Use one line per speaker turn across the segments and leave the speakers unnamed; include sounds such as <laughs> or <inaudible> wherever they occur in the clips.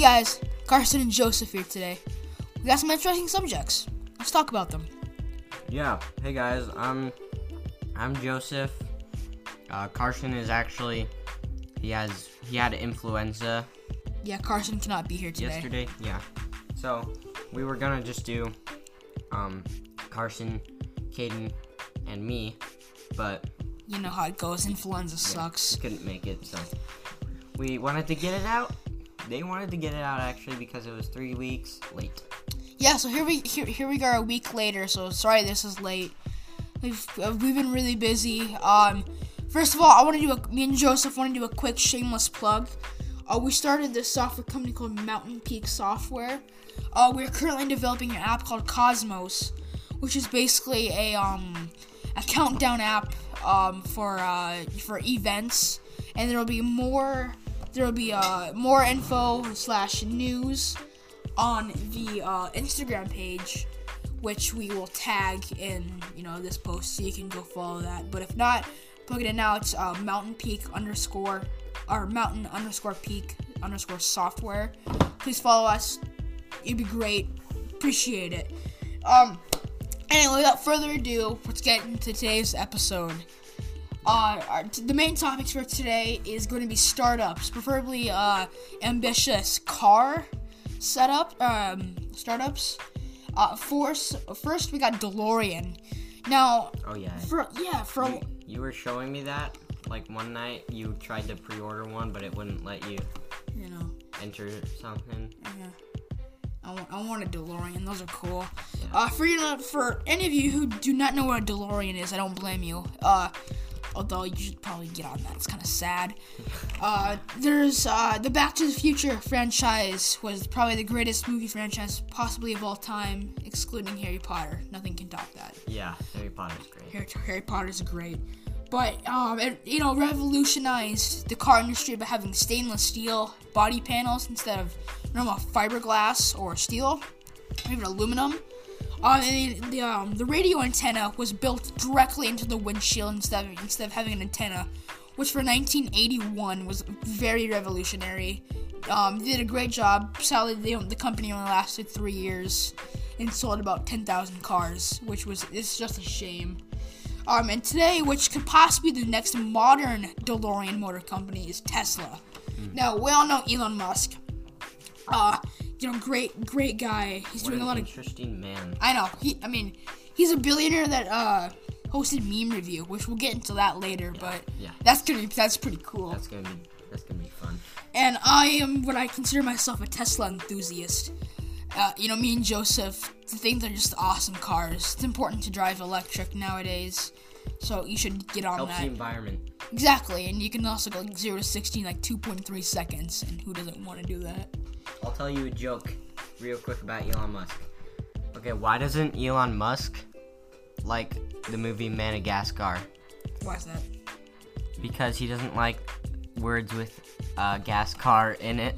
Hey guys, Carson and Joseph here today. We got some interesting subjects. Let's talk about them.
Yeah. Hey guys, I'm I'm Joseph. Uh, Carson is actually he has he had influenza
Yeah, Carson cannot be here today.
yesterday. Yeah. So we were gonna just do um Carson, Caden, and me, but
You know how it goes. Influenza
we
sucks.
couldn't make it. So we wanted to get it out. They wanted to get it out actually because it was three weeks late.
Yeah, so here we here, here we are a week later. So sorry this is late. We've uh, we've been really busy. Um, first of all, I want to do a me and Joseph want to do a quick shameless plug. Uh, we started this software company called Mountain Peak Software. Uh, we're currently developing an app called Cosmos, which is basically a um a countdown app um for uh for events, and there will be more there will be uh more info slash news on the uh, Instagram page, which we will tag in you know this post, so you can go follow that. But if not, plug it in now. It's uh, Mountain Peak underscore or Mountain underscore Peak underscore Software. Please follow us. It'd be great. Appreciate it. Um. Anyway, without further ado, let's get into today's episode. Uh, our, the main topics for today is going to be startups, preferably uh, ambitious car setup um, startups. Uh, first, first we got DeLorean. Now,
Oh yeah.
for yeah, for
You, you were showing me that like one night you tried to pre-order one but it wouldn't let you
you know,
enter something.
I want, I want a DeLorean. Those are cool.
Yeah.
Uh, for you know, for any of you who do not know what a DeLorean is, I don't blame you. Uh, although you should probably get on that. It's kind of sad. Uh, there's uh, the Back to the Future franchise was probably the greatest movie franchise possibly of all time, excluding Harry Potter. Nothing can top that.
Yeah, Harry Potter's great.
Harry, Harry Potter's great. But um, it you know revolutionized the car industry by having stainless steel body panels instead of normal fiberglass or steel, or even aluminum. Um, and the the, um, the radio antenna was built directly into the windshield instead of instead of having an antenna, which for 1981 was very revolutionary. Um, they did a great job. Sadly, they, the company only lasted three years and sold about 10,000 cars, which was it's just a shame. Um, and today, which could possibly be the next modern DeLorean motor company, is Tesla. Now, we all know Elon Musk. Uh, you know, great, great guy. He's
What
doing a lot of.
interesting man.
I know. He, I mean, he's a billionaire that uh hosted Meme Review, which we'll get into that later. But
yeah.
that's gonna be that's pretty cool.
That's gonna be that's gonna be fun.
and I am what I consider myself a Tesla enthusiast. Uh, you know, me and Joseph think they're just awesome cars. It's important to drive electric nowadays, so you should get on
Helps
that.
the environment.
Exactly, and you can also go like zero to sixty in like two point three seconds, and who doesn't want to do that?
I'll tell you a joke real quick about Elon Musk. Okay, why doesn't Elon Musk like the movie Madagascar?
Why is that?
Because he doesn't like words with uh, gas car in it.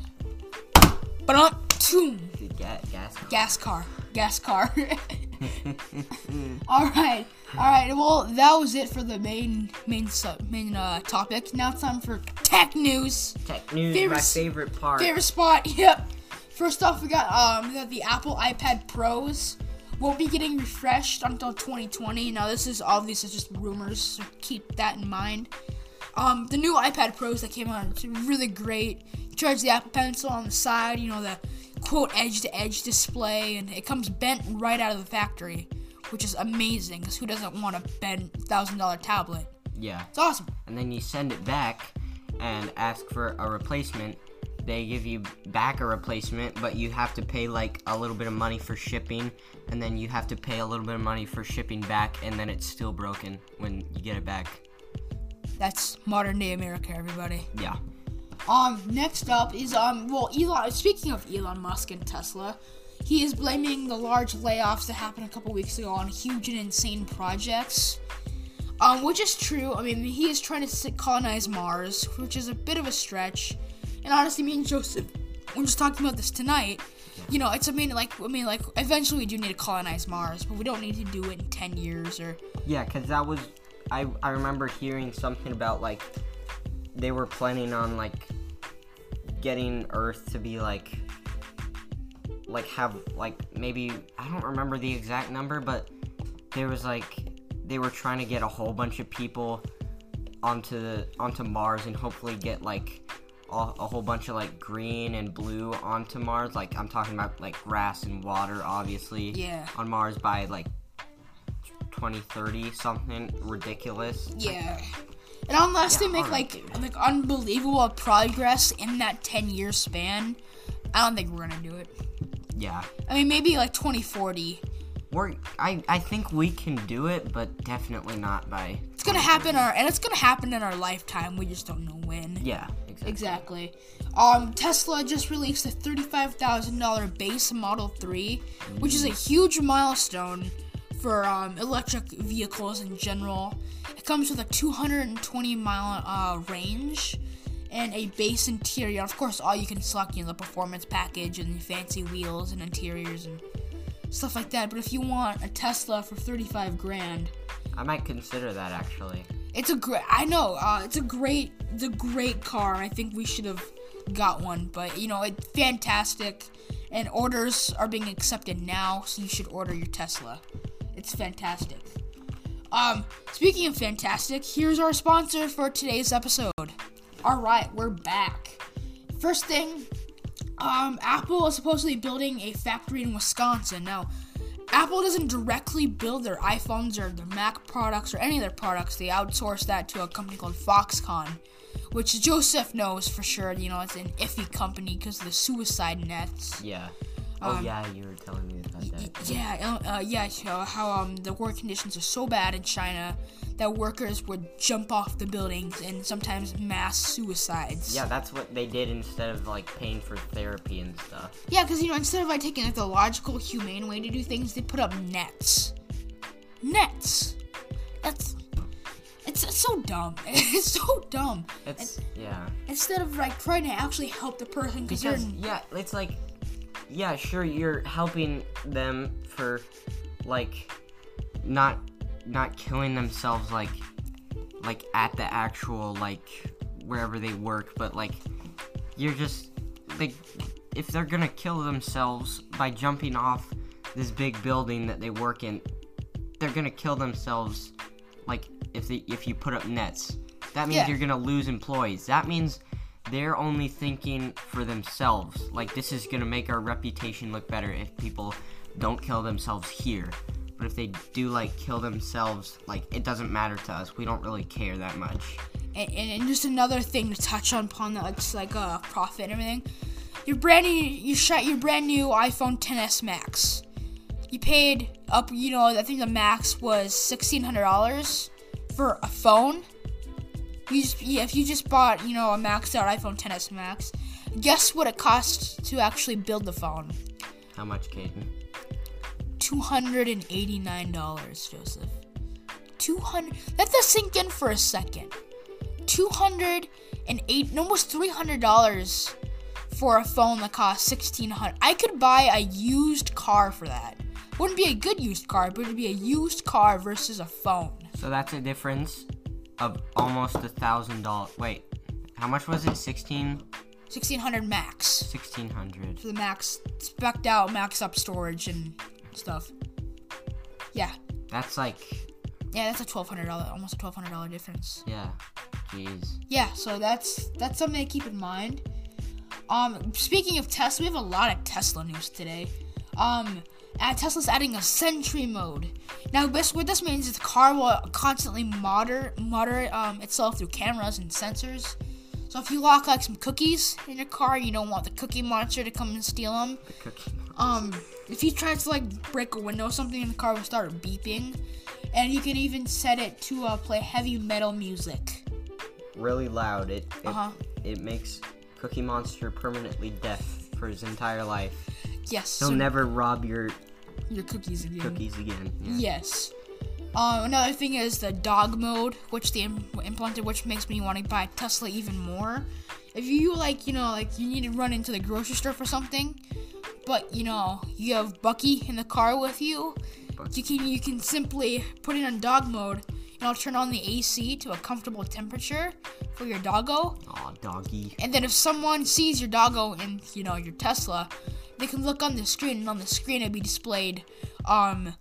But toom,
Ga- gas car.
gas car, gas car. <laughs> all right, all right. Well, that was it for the main main su- main uh, topic. Now it's time for tech news.
Tech news,
Favorite
my favorite part.
Favorite spot? <laughs> Yep. First off, we got um we got the Apple iPad Pros. Won't be getting refreshed until 2020. Now this is obviously just rumors, so keep that in mind. Um, the new iPad Pros that came out, it's really great. You charge the Apple Pencil on the side, you know the quote edge to edge display, and it comes bent right out of the factory, which is amazing. Because who doesn't want a bent thousand dollar tablet?
Yeah.
It's awesome.
and then you send it back and ask for a replacement. They give you back a replacement, but you have to pay like a little bit of money for shipping, and then you have to pay a little bit of money for shipping back, and then it's still broken when you get it back.
That's modern day America, everybody.
Yeah.
Um, next up is um, well, Elon. Speaking of Elon Musk and Tesla, he is blaming the large layoffs that happened a couple weeks ago on huge and insane projects. Um, which is true. I mean, he is trying to colonize Mars, which is a bit of a stretch. And honestly, me and Joseph, we're just talking about this tonight. You know, it's I mean, like I mean, like eventually we do need to colonize Mars, but we don't need to do it in ten years or
Yeah, because that was. I, I remember hearing something about like they were planning on like getting Earth to be like like have like maybe I don't remember the exact number, but there was like they were trying to get a whole bunch of people onto the onto Mars and hopefully get like a, a whole bunch of like green and blue onto Mars. Like I'm talking about like grass and water, obviously.
Yeah.
On Mars by like 2030, something ridiculous.
Yeah. And unless
Yeah,
they make like
dude.
like unbelievable progress in that 10 year span, I don't think we're gonna do it.
Yeah.
I mean, maybe like 2040.
We're I I think we can do it, but definitely not by.
It's gonna happen, our and it's gonna happen in our lifetime. We just don't know when.
Yeah. Exactly.
Exactly. Um, Tesla just released a thirty-five thousand dollar base Model Three, which is a huge milestone for um, electric vehicles in general. It comes with a two hundred and twenty mile uh, range and a base interior. Of course, all you can select, you know, the performance package and the fancy wheels and interiors and stuff like that. But if you want a Tesla for thirty-five grand,
I might consider that actually.
it's a great. I know. Uh, it's a great. It's a great car. I think we should have got one, but you know, it's fantastic, and orders are being accepted now, so you should order your Tesla. It's fantastic. Um, speaking of fantastic, here's our sponsor for today's episode. All right, we're back. First thing, um, Apple is supposedly building a factory in Wisconsin. Now, Apple doesn't directly build their iPhones or their Mac products or any of their products. They outsource that to a company called Foxconn, which Joseph knows for sure. You know, it's an iffy company because of the suicide nets.
Yeah. Oh
Um,
yeah, you were telling me about that.
Yeah, uh, uh, yeah, how um the work conditions are so bad in China that workers would jump off the buildings and sometimes mass suicides.
Yeah, that's what they did instead of like paying for therapy and stuff.
Yeah, because you know, instead of like taking like the logical, humane way to do things, they put up nets. Nets. That's. It's, it's so dumb. <laughs> It's so dumb.
It's yeah.
Instead of like trying to actually help the person. Because
yeah, it's like yeah, sure you're helping them for like not not killing themselves like like at the actual like wherever they work, but like you're just like if they're gonna kill themselves by jumping off this big building that they work in, they're gonna kill themselves like if they if you put up nets. That means
Yeah.
you're gonna lose employees. That means they're only thinking for themselves. Like this is gonna make our reputation look better if people don't kill themselves here. But if they do like kill themselves, like it doesn't matter to us. We don't really care that much.
and, and, and just another thing to touch on upon that it's like uh, profit and everything your brand new you shot your brand new iphone 10s max you paid up you know i think the max was $1600 for a phone you just yeah, if you just bought you know a maxed out iphone 10s max guess what it costs to actually build the phone?
How much, Caden?
$289 joseph. 200 let that sink in for a second. 208 almost $300 for a phone that costs 1600 i could buy a used car for that. Wouldn't be a good used car but it'd be a used car versus a phone.
So that's a difference of almost a thousand dollars. Wait, how much was it? Sixteen,
1600 max
sixteen hundred.
for the max specked out max up storage and stuff yeah
That's like,
yeah that's a $1200 almost a $1200 difference
yeah, jeez.
yeah so that's that's something to keep in mind um speaking of tesla we have a lot of tesla news today um tesla's adding a sentry mode now this what this means is the car will constantly monitor monitor um, itself through cameras and sensors so if you lock like some cookies in your car you don't want the cookie monster to come and steal them
Cookie.
um, if you try to like break a window or something, in the car will start beeping, and you can even set it to uh, play heavy metal music.
Really loud. It it,
Uh-huh.
it makes Cookie Monster permanently deaf for his entire life.
Yes,
He'll
so
never rob your
your cookies again.
cookies again. Yeah.
Yes. Um, another thing is the dog mode, which they im- implemented, which makes me want to buy Tesla even more. If you like, you know, like you need to run into the grocery store for something, but you know you have Bucky in the car with you, you can you can simply put it on dog mode, and I'll turn on the AC to a comfortable temperature for your doggo.
Aw, doggy.
And then if someone sees your doggo in, you know, your Tesla, they can look on the screen, and on the screen it'll be displayed. Um,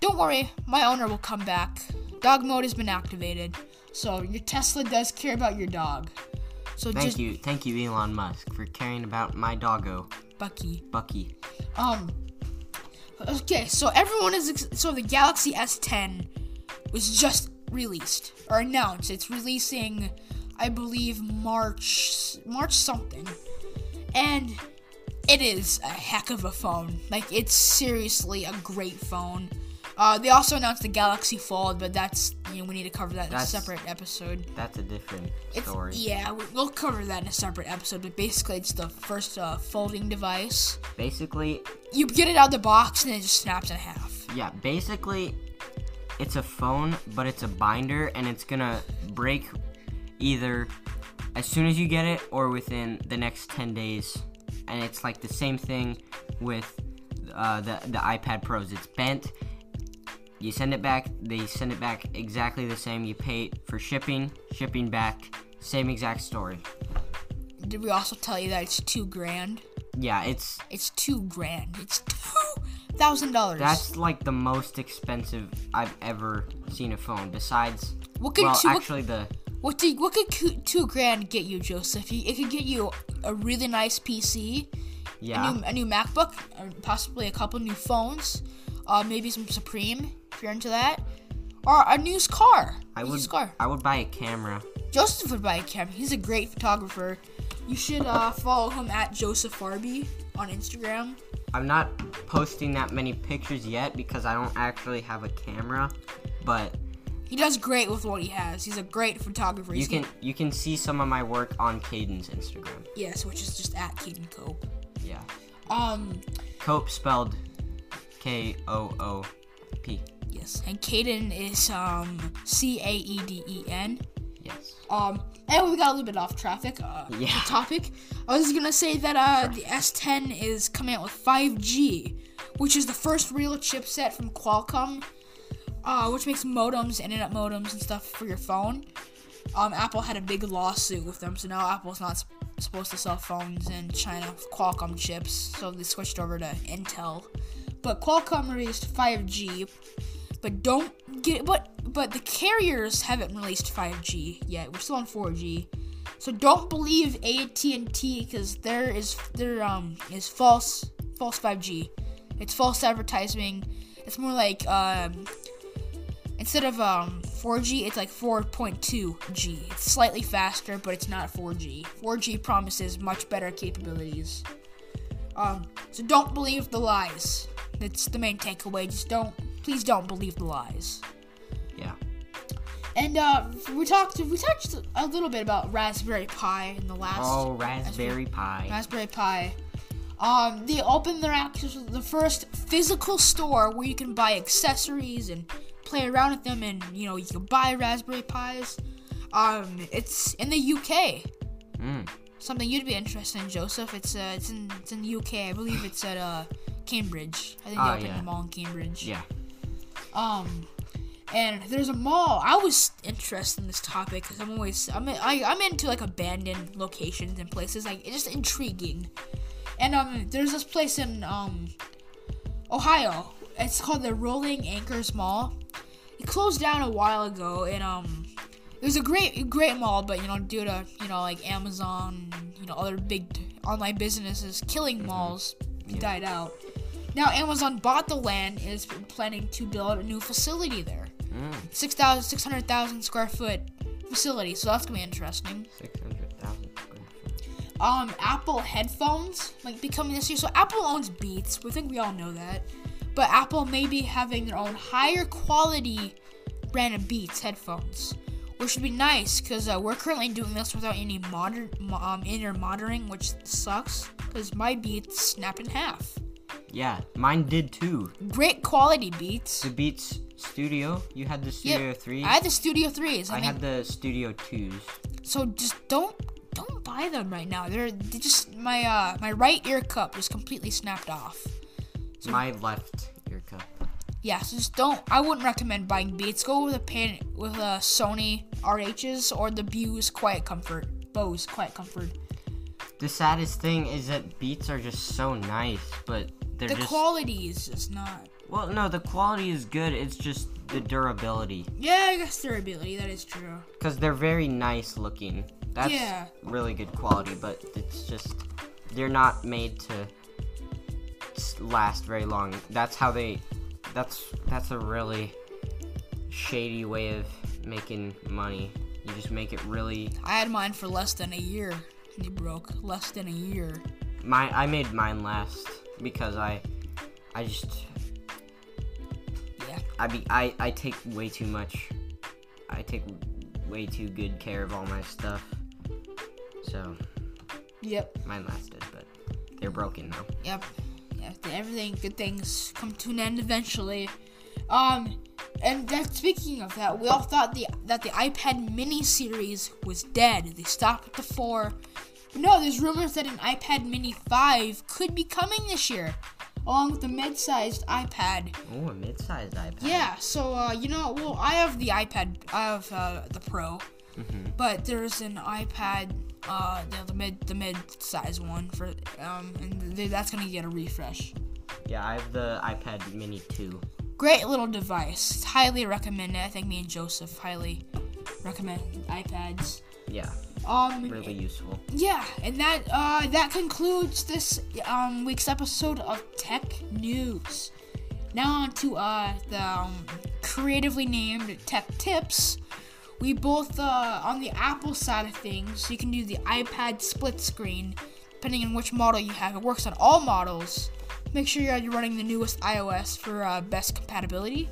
don't worry, my owner will come back. Dog mode has been activated, so your Tesla does care about your dog. So
Thank
just
you, thank you, Elon Musk, for caring about my doggo,
Bucky.
Bucky.
Um. Okay, so everyone is ex- so the Galaxy S10 was just released or announced. It's releasing, I believe, March March something, and it is a heck of a phone. Like it's seriously a great phone. Uh, they also announced the Galaxy Fold, but that's you know we need to cover that in
That's-
a separate episode.
That's a different
It's,
story.
yeah, we- we'll cover that in a separate episode. But basically, it's the first uh, folding device.
Basically,
You get it out of the box and it just snaps in half.
yeah, basically, it's a phone, but it's a binder, and it's gonna break either as soon as you get it or within the next 10 days. And it's like the same thing with uh, the the iPad Pros. It's bent. You send it back. They send it back exactly the same. You pay for shipping, shipping back, same exact story.
Did we also tell you that it's two grand?
Yeah, it's
It's two grand. It's two thousand dollars.
that's like the most expensive I've ever seen a phone. Besides,
what could
well,
what,
actually the
what, do, what could two grand get you, Joseph? It could get you a really nice PC,
yeah.
a new a new MacBook, possibly a couple new phones, uh, maybe some Supreme if you're into that, or a new car.
I
A
would
used car.
I would buy a camera.
Joseph would buy a camera. He's a great photographer. You should uh, follow him at Joseph Farby on Instagram.
I'm not posting that many pictures yet because I don't actually have a camera, but
He does great with what he has. He's a great photographer.
you
He's
can you can see some of my work on Caden's Instagram.
yes, which is just at Caden Koop.
Yeah.
Um,
Koop spelled K O O P.
yes, and Caden is um C A E D E N.
Yes.
Um, and we got a little bit off traffic. Uh,
Yeah. <laughs>
topic. I was gonna say that uh, the S10 is coming out with 5G, which is the first real chipset from Qualcomm, uh, which makes modems, internet modems, and stuff for your phone. Um, Apple had a big lawsuit with them, so now Apple's not s- supposed to sell phones in China with Qualcomm chips, so they switched over to Intel. But Qualcomm released 5G, but don't get but but the carriers haven't released 5G yet. We're still on 4G. So don't believe AT&T because there is there um is false false 5G. It's false advertising. It's more like um instead of um 4G, it's like 4.2G. It's slightly faster, but it's not 4G. 4G promises much better capabilities. Um, so don't believe the lies. That's the main takeaway. Just don't, please don't believe the lies.
Yeah.
And uh, we talked, we touched a little bit about Raspberry Pi in the last
Oh, Raspberry Pi.
Raspberry Pi. Um, they opened their the first physical store where you can buy accessories and play around with them, and you know you can buy Raspberry Pis. Um, it's in the UK.
Mm.
Something you'd be interested in, Joseph. It's uh, it's in it's in the UK. I believe it's at uh Cambridge. I think they
Oh,
opened
yeah.
a mall in Cambridge.
Yeah.
Um, and there's a mall. I was interested in this topic because I'm always I'm I, I'm into like abandoned locations and places like it's just intriguing. And um, there's this place in um, Ohio. It's called the Rolling Acres Mall. Closed down a while ago, and um, it was a great great mall, but you know due to you know like Amazon, and, you know other big online businesses killing malls, it died out. Now Amazon bought the land and is planning to build a new facility there.
Mm.
6,000 600,000 square foot facility, so that's gonna be interesting.
Six hundred thousand square feet.
Um, Apple headphones like becoming this year. So Apple owns Beats. We think we all know that. But Apple may be having their own higher quality brand of Beats headphones, which would be nice because uh, we're currently doing this without any modern um, inner monitoring, which sucks because my Beats snap in half.
Yeah, mine did too.
Great quality Beats.
The Beats Studio. You had the Studio Three.
I had the Studio Threes. I,
I
mean,
had the Studio Twos.
So just don't don't buy them right now. They're, they just my uh my right ear cup just completely snapped off.
My left ear cup.
Yeah, so just don't. I wouldn't recommend buying Beats. Go with a pan with a Sony RHs or the Bose Quiet Comfort. Bose Quiet Comfort.
The saddest thing is that Beats are just so nice, but they're
The
just
quality is just not.
well, no, the quality is good. It's just the durability
Yeah, I guess durability. That is true.
because they're very nice looking. That's
Yeah.
really good quality, but it's just they're not made to last very long. That's how they. That's that's a really shady way of making money. You just make it really.
I had mine for less than a year. And he broke less than a year.
My I made mine last because I I just
Yeah.
I be I I take way too much. I take way too good care of all my stuff. So
Yep.
mine lasted, but they're broken now.
Yep. Everything, good things come to an end eventually. Um, and that speaking of that, we all thought the that the iPad Mini series was dead. They stopped at the four. But no, there's rumors that an iPad Mini five could be coming this year, along with the mid-sized iPad.
Oh, a mid-sized iPad.
Yeah. So uh, you know, well, I have the iPad. I have uh, the Pro,
Mm-hmm.
but there's an iPad. Uh, the, the mid the mid-size one for um, and th- that's gonna get a refresh.
Yeah, I have the iPad Mini 2.
Great little device. Highly recommend it. I think me and Joseph highly recommend iPads.
Yeah,
Um,
really useful.
yeah, and that uh, that concludes this um, week's episode of Tech News. Now on to uh, the um, creatively named Tech Tips. We both uh, on the Apple side of things. You can do the iPad split screen, depending on which model you have. It works on all models. Make sure you're running the newest iOS for uh, best compatibility.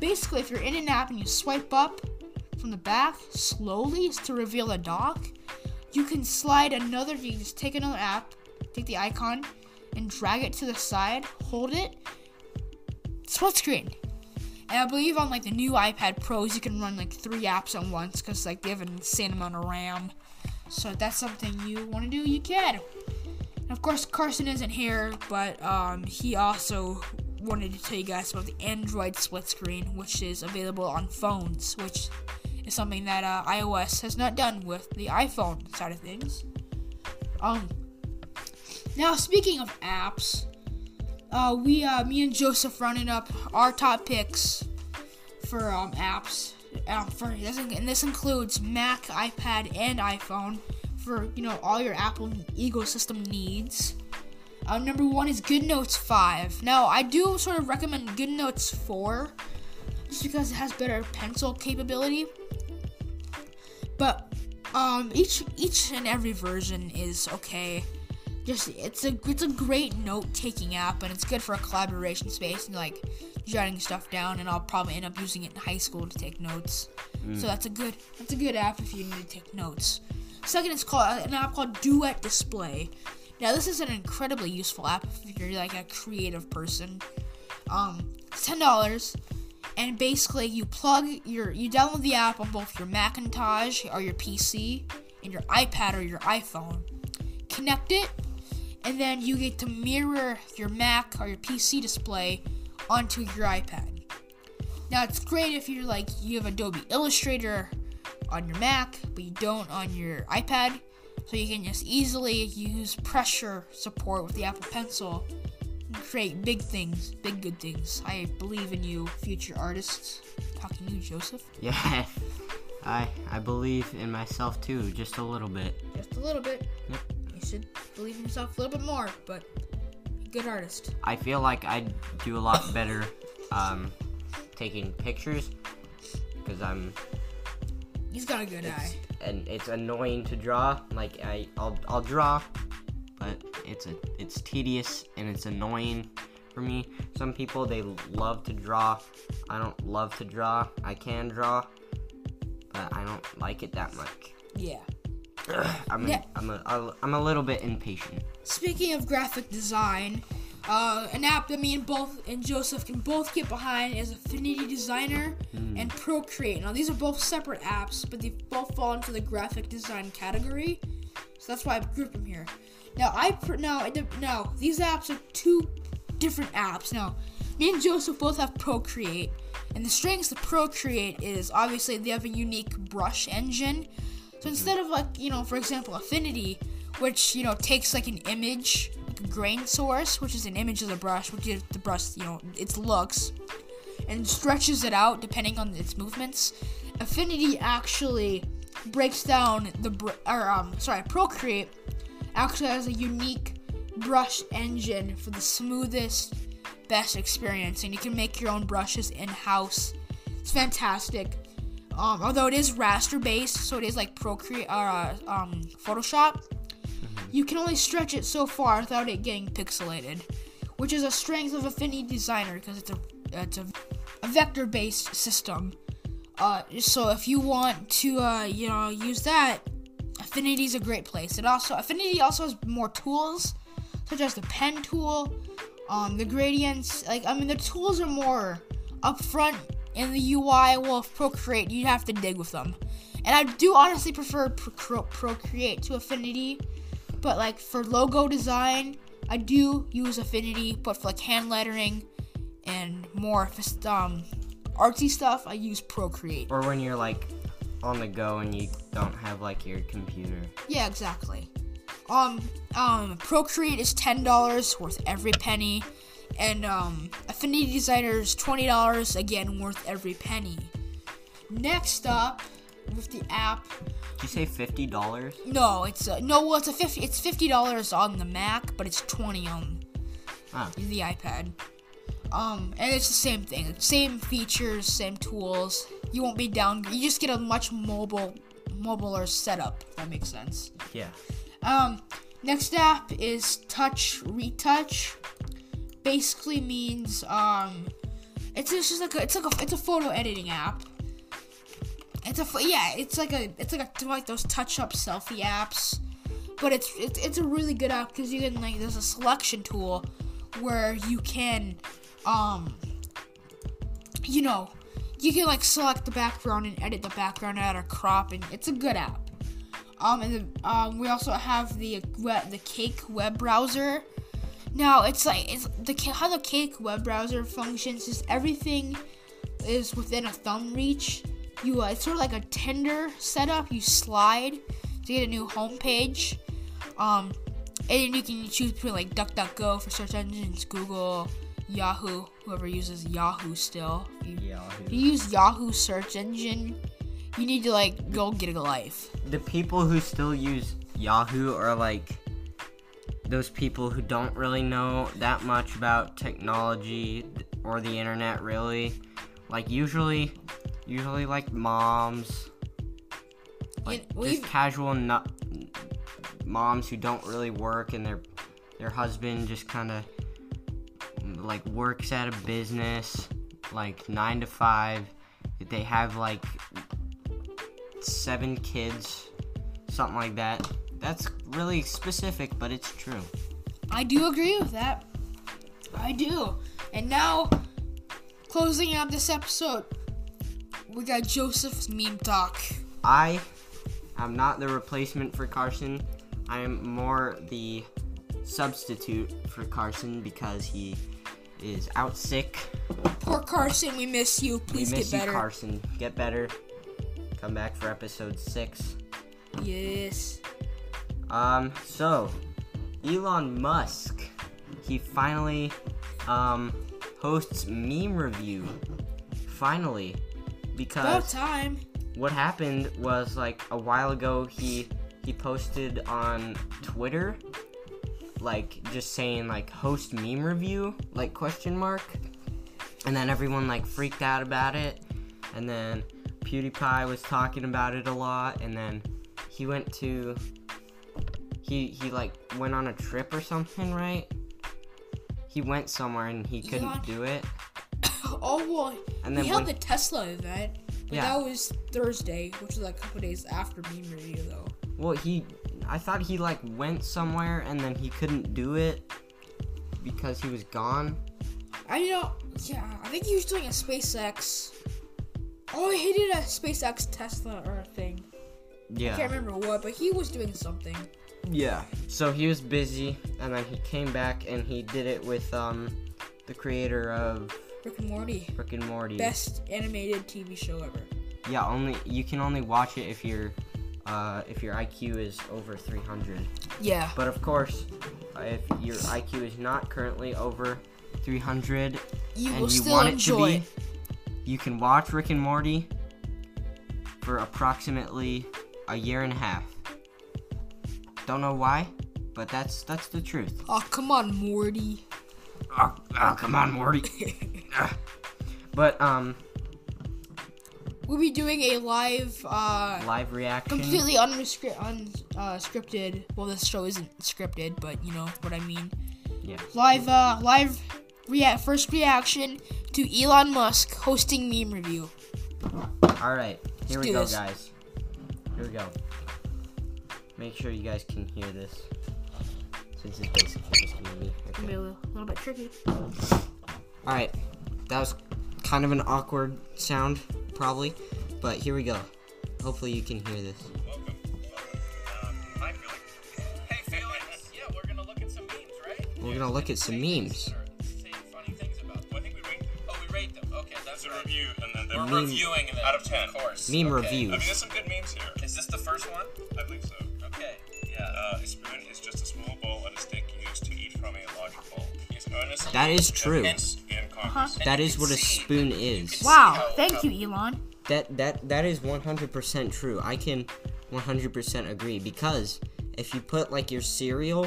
Basically, if you're in an app and you swipe up from the back slowly to reveal a dock, you can slide another. You just take another app, take the icon, and drag it to the side. Hold it. Split screen. And I believe on like the new iPad Pros, you can run like three apps at once because like they have an insane amount of RAM. So if that's something you want to do, you can. And of course, Carson isn't here, but um, he also wanted to tell you guys about the Android split screen, which is available on phones, which is something that uh, iOS has not done with the iPhone side of things. Um, now speaking of apps, uh, we, uh, me and Joseph, running up our top picks for um, apps. Um, for this, and this includes Mac, iPad, and iPhone for you know all your Apple ecosystem needs. Uh, number one is GoodNotes 5. Now, I do sort of recommend GoodNotes 4 just because it has better pencil capability. But um, each each and every version is okay. Just it's a it's a great note taking app and it's good for a collaboration space and like jotting stuff down. And I'll probably end up using it in high school to take notes. So that's a good that's a good app if you need to take notes. Second, is called an app called Duet Display. Now, this is an incredibly useful app if you're like a creative person. Um, it's ten dollars, and basically you plug your you download the app on both your Macintosh or your PC and your iPad or your iPhone. Connect it, and then you get to mirror your Mac or your PC display onto your iPad. Now it's great if you're like you have Adobe Illustrator on your Mac, but you don't on your iPad. So you can just easily use pressure support with the Apple Pencil and create big things, big good things. I believe in you, future artists. Talking to you, Joseph. <laughs>
Yeah, I I believe in myself too, just a little bit.
Just a little bit.
Yep.
Should believe in yourself a little bit more, but good artist.
I feel like I'd do a lot better um, taking pictures because I'm
He's got a good eye.
and it's annoying to draw. Like I I'll I'll draw, but it's a it's tedious and it's annoying for me. Some people they love to draw. I don't love to draw. I can draw, but I don't like it that much.
Yeah.
I'm
Yeah.
a, I'm a, I'm a little bit impatient.
Speaking of graphic design, uh, an app that me and both and Joseph can both get behind is Affinity Designer and Procreate. Now these are both separate apps, but they both fall into the graphic design category, so that's why I grouped them here. Now I now now these apps are two different apps. Now me and Joseph both have Procreate, and the strengths of Procreate is obviously they have a unique brush engine. So instead of like you know, for example, Affinity, which you know takes like an image, like a grain source, which is an image of the brush, which gives the brush you know its looks, and stretches it out depending on its movements. Affinity actually breaks down the br- or um sorry Procreate actually has a unique brush engine for the smoothest best experience and you can make your own brushes in house it's fantastic um, although it is raster based so it is like procreate or uh, um, photoshop you can only stretch it so far without it getting pixelated which is a strength of affinity designer because it's a it's a, a vector based system. Uh, so if you want to uh, you know use that affinity is a great place. It also affinity also has more tools such as the pen tool um, the gradients like i mean the tools are more upfront in the ui well if procreate you have to dig with them and i do honestly prefer Procre- procreate to affinity but like for logo design i do use affinity but for like hand lettering and more um, artsy stuff i use procreate
Or when you're like on the go and you don't have like your computer.
Yeah, exactly. Um, um, Procreate is ten dollars, worth every penny, and um, Affinity Designer is twenty dollars, again worth every penny. Next up, with the app,
Did you say fifty dollars?
no, it's uh, no, well, it's a fifty, it's fifty dollars on the Mac, but it's twenty on the iPad. Um, and it's the same thing, same features, same tools. You won't be down. You just get a much mobile, mobiler setup. If that makes sense.
Yeah.
Um, next app is Touch Retouch. Basically means um, it's just like a, it's like a it's a photo editing app. It's a yeah, it's like a it's like a like those touch up selfie apps, but it's it's, it's a really good app because you can like there's a selection tool where you can um you know you can like select the background and edit the background add or crop and it's a good app. Um, and the, um, we also have the we- the Cake web browser. Now it's like it's the how the Cake web browser functions is everything is within a thumb reach. You uh, it's sort of like a Tinder setup. You slide to get a new homepage. Um, and then you can choose between like DuckDuckGo for search engines, Google, Yahoo. Whoever uses Yahoo still. You, you use Yahoo search engine, you need to like go get a life.
The people who still use Yahoo are like those people who don't really know that much about technology or the internet really. Like usually usually like moms like
we've-
just casual nut moms who don't really work and their their husband just kind of like works at a business like 9 to 5 they have like seven kids, something like that. That's really specific, but it's true.
I do agree with that. I do. And now, closing out this episode, we got Joseph's meme talk.
I am not the replacement for Carson. I am more the substitute for Carson because he is out sick.
Poor Carson, we miss you.
We
Please
miss
get
you,
better.
Carson. Get better. Come back for episode six.
yes.
Um, so Elon Musk, he finally um hosts meme review. Finally,
About
because
time.
what happened was like a while ago he he posted on Twitter like just saying like host meme review like question mark and then everyone like freaked out about it and then PewDiePie was talking about it a lot and then he went to he he like went on a trip or something right he went somewhere and he couldn't
Elon-
do it <coughs>
Oh, well,
and
he
then
held
when,
the Tesla event. But
Yeah.
that was Thursday, which was like a couple days after meme review, though.
Well, he, I thought he like went somewhere and then he couldn't do it because he was gone.
I know, yeah, I think he was doing a SpaceX. Oh, he did a SpaceX Tesla or a thing. I can't remember what, but he was doing something.
Yeah. So he was busy and then he came back and he did it with um the creator of
Rick and Morty,
Rick and Morty.
best animated TV show ever.
Yeah, only you can only watch it if you're uh, if your IQ is over 300.
Yeah.
But of course, if your IQ is not currently over 300
You
and you want it to be, you can watch Rick and Morty for approximately a year and a half. Don't know why, but that's that's the truth.
Oh, come on, Morty.
Oh, oh come on, Morty. <laughs> But um,
We'll be doing a live, uh,
live reaction.
completely unscripted, unscripted. Well, this show isn't scripted, but you know what I mean.
Yeah.
Live, uh, live, rea- first reaction to Elon Musk hosting meme review.
All right, here we go,
this.
guys. Here we go. Make sure you guys can hear this, since it's basically just gonna be.
It's gonna be a little, little bit tricky.
All right, that was kind of an awkward sound, probably, but here we go. Hopefully you can hear this.
Welcome. Um, hi, Felix. Hey, Felix. Yeah, we're gonna look at some memes, right?
We're gonna look at some memes.
Them.
It's a review, and then the
We're reviewing them
out of ten.
Of course.
Meme
okay.
I mean, there's some good memes here.
Is this the first one?
I believe so.
Okay. Yeah.
Uh, a spoon is just a small bowl and a stick used to eat from a larger bowl. He's earnest.
That is true.
Hence, in Congress.
And
That
you
is
can
what a spoon is.
Wow, thank you, Elon.
That that that is 100% true. I can 100% agree because if you put like your cereal,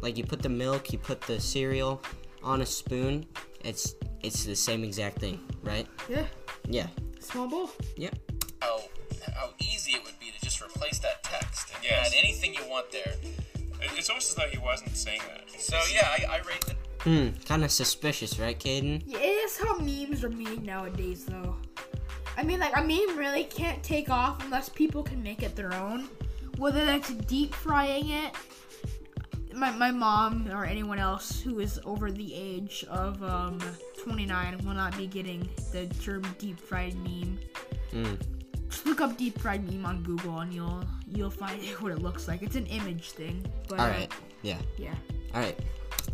like you put the milk, you put the cereal on a spoon, it's it's the same exact thing, right?
Yeah,
Yeah.
small bowl.
Yeah.
How how easy it would be to just replace that text and
Yes.
add anything you want there.
It's almost as though he wasn't saying that.
So yeah, I, I rate the.
Hmm, kind of suspicious, right, Caden?
Yeah, it is how memes are made nowadays, though. I mean, like, a meme really can't take off unless people can make it their own. Whether that's deep frying it. My, my mom or anyone else who is over the age of um, 29 will not be getting the term deep fried meme.
Hmm.
Just look up deep fried meme on Google and you'll you'll find <laughs> what it looks like. It's an image thing. But,
All
uh.
Yeah.
yeah.
All right.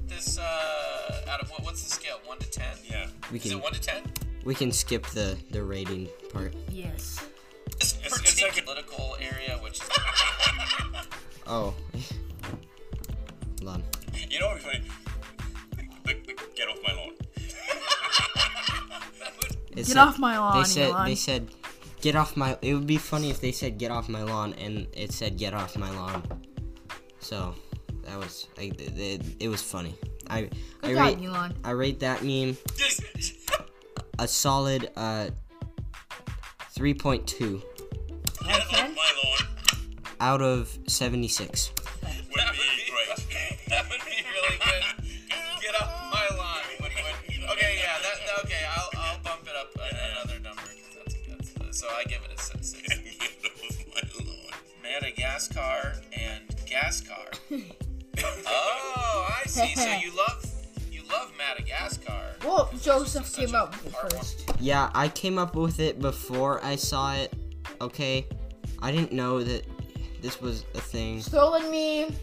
This uh, out of what? What's the scale? One to ten?
Yeah.
We
Is it
can
one to ten?
we can skip the the rating part.
Yes.
This
It's- it's like a-
political area, which is <laughs>
Oh. <laughs> Hold on.
You know what would be funny? The, the, get off my lawn.
It
Get
said-
off my lawn,
They said
Elon.
they said get off my. It would be funny if they said get off my lawn and it said get off my lawn. So that was I, it, it was funny. I I
Good
rate
Elon.
I rate that meme a solid uh 3.2
Get off my lawn
out of 76.
Madagascar and Gascar. <laughs> oh, I see. So you <laughs> love you love Madagascar.
Well, Joseph came up with it first.
Yeah, I came up with it before I saw it. Okay, I didn't know that this was a thing.
Stolen meme.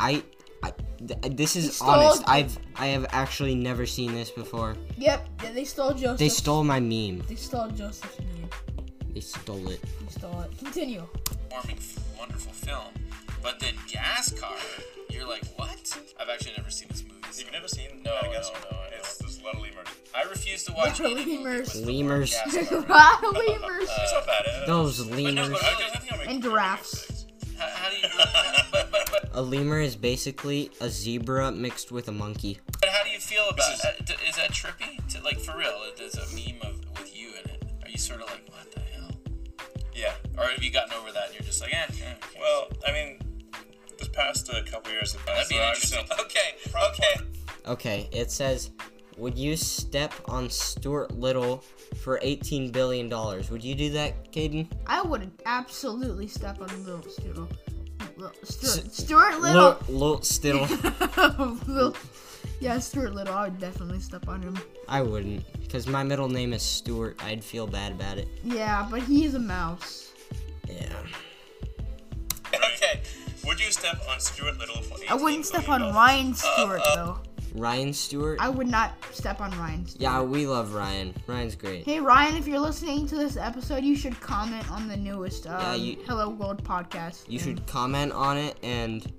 I, I th- this is
stole-
honest. I've I have actually never seen this before.
Yep, yeah, they stole Joseph.
They stole my meme.
They stole Joseph's meme.
They stole it.
They stole it. Continue.
Warming, wonderful film. But then Gascar, you're like, what? I've actually never seen this movie. so-
You've never seen
No,
Madagascar?
no, no, I
It's there's a lot of lemurs.
I refuse to watch
What are
any
lemurs?
Lemurs.
word
Lemurs. <laughs> <laughs>
It's not bad. uh,
Those
But no,
lemurs.
but,
I think- I think I'll make
And giraffes.
how, how do you? <laughs> But, but, but,
A lemur is basically a zebra mixed with a monkey.
but how do you feel about?
This is-
uh, d is that trippy? To, like for real? There's a meme of with you in it. Are you sort of like, what the hell?
Yeah.
Or have you gotten over that and you're just like, eh? eh, okay.
Well, I mean, this past uh, couple years have
that'd be
so
interesting.
still-
Okay, okay.
Okay, it says, would you step on Stuart Little for 18 billion dollars? Would you do that, Caden?
I would absolutely step on Little Stuart. Little- Stuart, Stuart Little.
Little Stittle. <laughs>
Little- <laughs> yeah, Stuart Little. I would definitely step on him.
I wouldn't, cause my middle name is Stuart. I'd feel bad about it.
Yeah, but he's a mouse.
Yeah.
Okay.
Would you step on Stuart Little for
I wouldn't step on
dollars?
Ryan Stewart though.
Ryan Stewart.
I would not step on Ryan's.
yeah, we love Ryan. Ryan's great.
Hey Ryan, if you're listening to this episode, you should comment on the newest um,
you-
Hello World podcast.
You
And
should comment on it and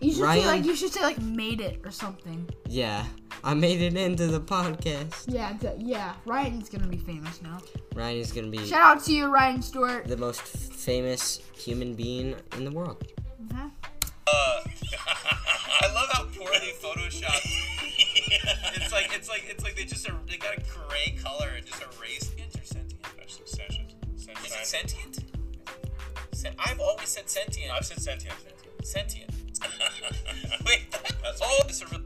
You should
Ryan-
say like you should say like made it or something.
yeah, I made it into the podcast.
Yeah, d- yeah. Ryan's gonna be famous now.
Ryan is gonna be
Shout out to you, Ryan Stewart.
the most famous human being in the world.
Uh-huh. <laughs>
Uh, I love how poorly photoshopped. <laughs> it's like it's like it's like they just er- they got a gray color and just erased it or sentient.
Actually, sentient. Sentient.
Is it sentient? I've always said sentient.
I've said sentient.
sentient. <laughs> Wait, that's oh, this is really.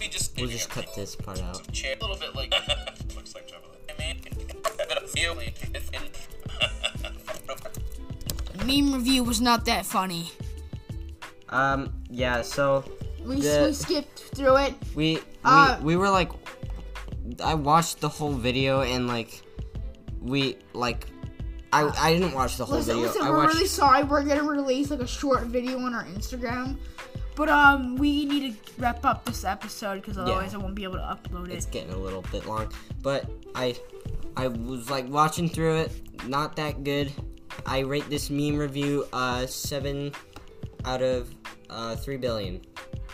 We just
We'll just cut this part out.
a little bit like. <laughs>
Looks like Jabba.
I mean, a bit of feeling.
Meme review was not that funny.
Um, yeah. So
We,
The-
we skipped through it.
we we,
Uh,
we were like, I watched the whole video and like, we like, I I didn't watch the whole
Listen,
video.
listen,
I
we're
watched.
really sorry. We're gonna release like a short video on our Instagram, but um, we need to wrap up this episode because otherwise I won't be able to upload it.
It's getting a little bit long, but I I was like watching through it. Not that good. I rate this meme review uh seven out of uh three billion.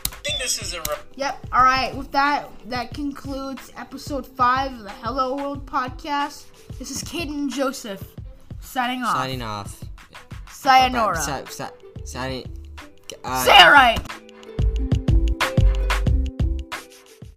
I think this is a. Re-
Yep. All right. With that, that concludes episode five of the Hello World podcast. This is Caden Joseph signing off.
Signing off.
Sayonara.
Sa- sa- signing. Uh,
Say it right.